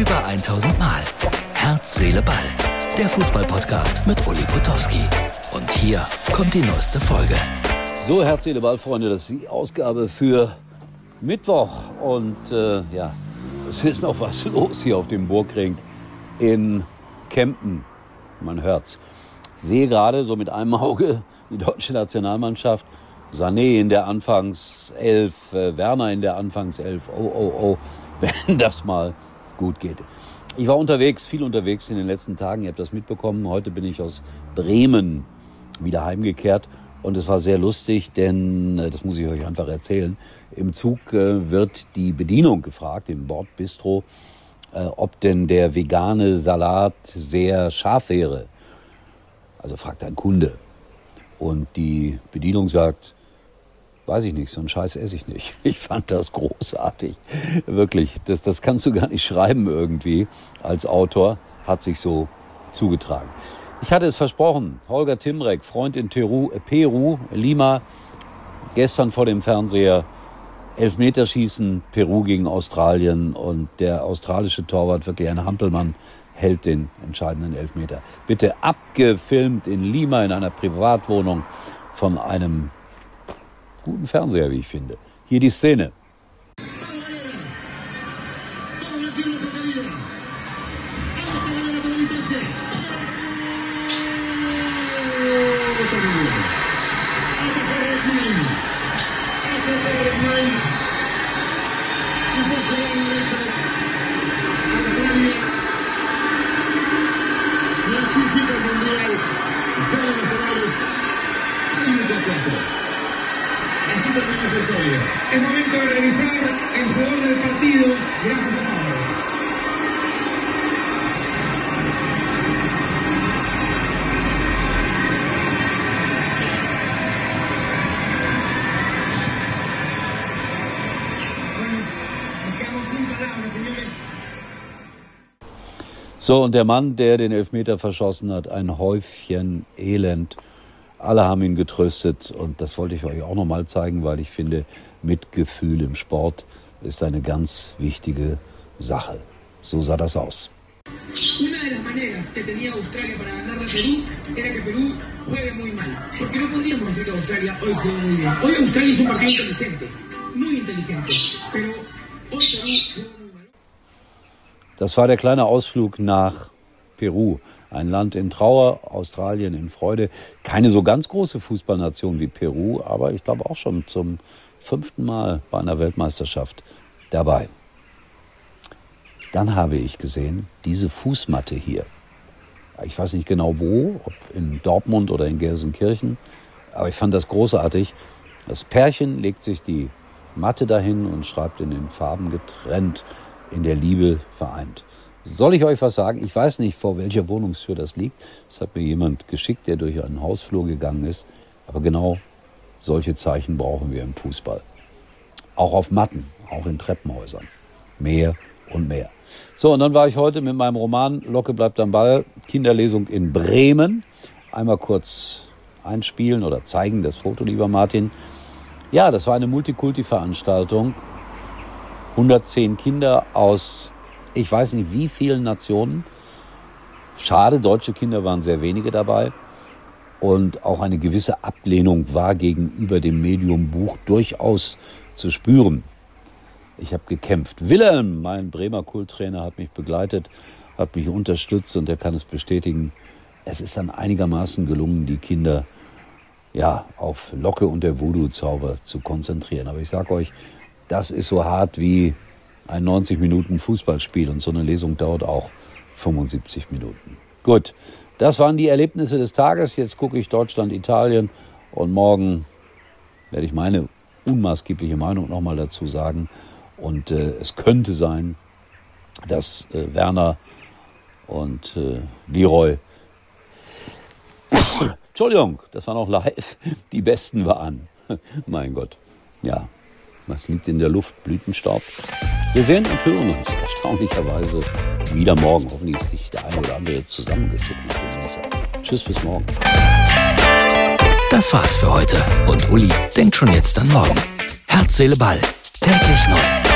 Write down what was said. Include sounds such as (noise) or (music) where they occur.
Über 1000 Mal. Herz, Seele, Ball. Der Fußballpodcast mit Uli Potowski. Und hier kommt die neueste Folge. So, Herz, Seele, Ball, Freunde, das ist die Ausgabe für Mittwoch. Und äh, ja, es ist noch was (laughs) los hier auf dem Burgring in Kempen. Man hört's. Ich sehe gerade so mit einem Auge die deutsche Nationalmannschaft. Sané in der Anfangself, äh, Werner in der Anfangself. Oh, oh, oh, (laughs) wenn das mal gut geht. Ich war unterwegs, viel unterwegs in den letzten Tagen. Ihr habt das mitbekommen. Heute bin ich aus Bremen wieder heimgekehrt. Und es war sehr lustig, denn, äh, das muss ich euch einfach erzählen, im Zug äh, wird die Bedienung gefragt, im Bordbistro, äh, ob denn der vegane Salat sehr scharf wäre. Also fragt ein Kunde. Und die Bedienung sagt, weiß ich nicht, so einen Scheiß esse ich nicht. (laughs) Ich fand das großartig. Wirklich, das, das kannst du gar nicht schreiben irgendwie als Autor. Hat sich so zugetragen. Ich hatte es versprochen, Holger Timrek, Freund in Peru, Peru Lima, gestern vor dem Fernseher, Elfmeterschießen, Peru gegen Australien und der australische Torwart, wirklich ein Hampelmann, hält den entscheidenden Elfmeter. Bitte abgefilmt in Lima in einer Privatwohnung von einem guten Fernseher, wie ich finde. Hier die Szene. clasifica el mundial. Cada nacionales 5 a 4. Así termina esa historia. Es momento de revisar el jugador del partido. Gracias a Pablo. So, und der Mann, der den Elfmeter verschossen hat, ein Häufchen Elend. Alle haben ihn getröstet und das wollte ich euch auch nochmal zeigen, weil ich finde, Mitgefühl im Sport ist eine ganz wichtige Sache. So sah das aus. Una de las maneras que tenía Australia para ganarle a Perú era que Perú juegue muy mal. Porque no podríamos decir que Australia hoy juega muy bien. Hoy Australia hizo un partido inteligente, muy inteligente. Pero hoy Perú jugó muy mal. Das war der kleine Ausflug nach Peru. Ein Land in Trauer, Australien in Freude. Keine so ganz große Fußballnation wie Peru, aber ich glaube auch schon zum fünften Mal bei einer Weltmeisterschaft dabei. Dann habe ich gesehen, diese Fußmatte hier. Ich weiß nicht genau wo, ob in Dortmund oder in Gelsenkirchen, aber ich fand das großartig. Das Pärchen legt sich die Matte dahin und schreibt in den Farben getrennt, in der Liebe vereint. Soll ich euch was sagen? Ich weiß nicht, vor welcher Wohnungstür das liegt. Das hat mir jemand geschickt, der durch einen Hausflur gegangen ist. Aber genau solche Zeichen brauchen wir im Fußball. Auch auf Matten, auch in Treppenhäusern. Mehr und mehr. So, und dann war ich heute mit meinem Roman Locke bleibt am Ball, Kinderlesung in Bremen. Einmal kurz einspielen oder zeigen, das Foto, lieber Martin. Ja, das war eine Multikulti-Veranstaltung. 110 Kinder aus, ich weiß nicht wie vielen Nationen. Schade, deutsche Kinder waren sehr wenige dabei. Und auch eine gewisse Ablehnung war gegenüber dem Medium Buch durchaus zu spüren. Ich habe gekämpft. Wilhelm, mein Bremer Kulttrainer, hat mich begleitet, hat mich unterstützt und er kann es bestätigen. Es ist dann einigermaßen gelungen, die Kinder ja auf Locke und der Voodoo-Zauber zu konzentrieren. Aber ich sage euch, das ist so hart wie ein 90 Minuten Fußballspiel und so eine Lesung dauert auch 75 Minuten. Gut, das waren die Erlebnisse des Tages. Jetzt gucke ich Deutschland, Italien und morgen werde ich meine unmaßgebliche Meinung nochmal dazu sagen. Und äh, es könnte sein, dass äh, Werner und äh, Leroy, (coughs) Entschuldigung, das war noch live, die Besten waren. (laughs) mein Gott, ja, was liegt in der Luft? Blütenstaub. Wir sehen und hören uns erstaunlicherweise wieder morgen. Hoffentlich ist nicht der eine oder andere jetzt zusammengezuckt. Tschüss, bis morgen. Das war's für heute. Und Uli denkt schon jetzt an morgen. Herz, Seele, Ball. Täglich neu.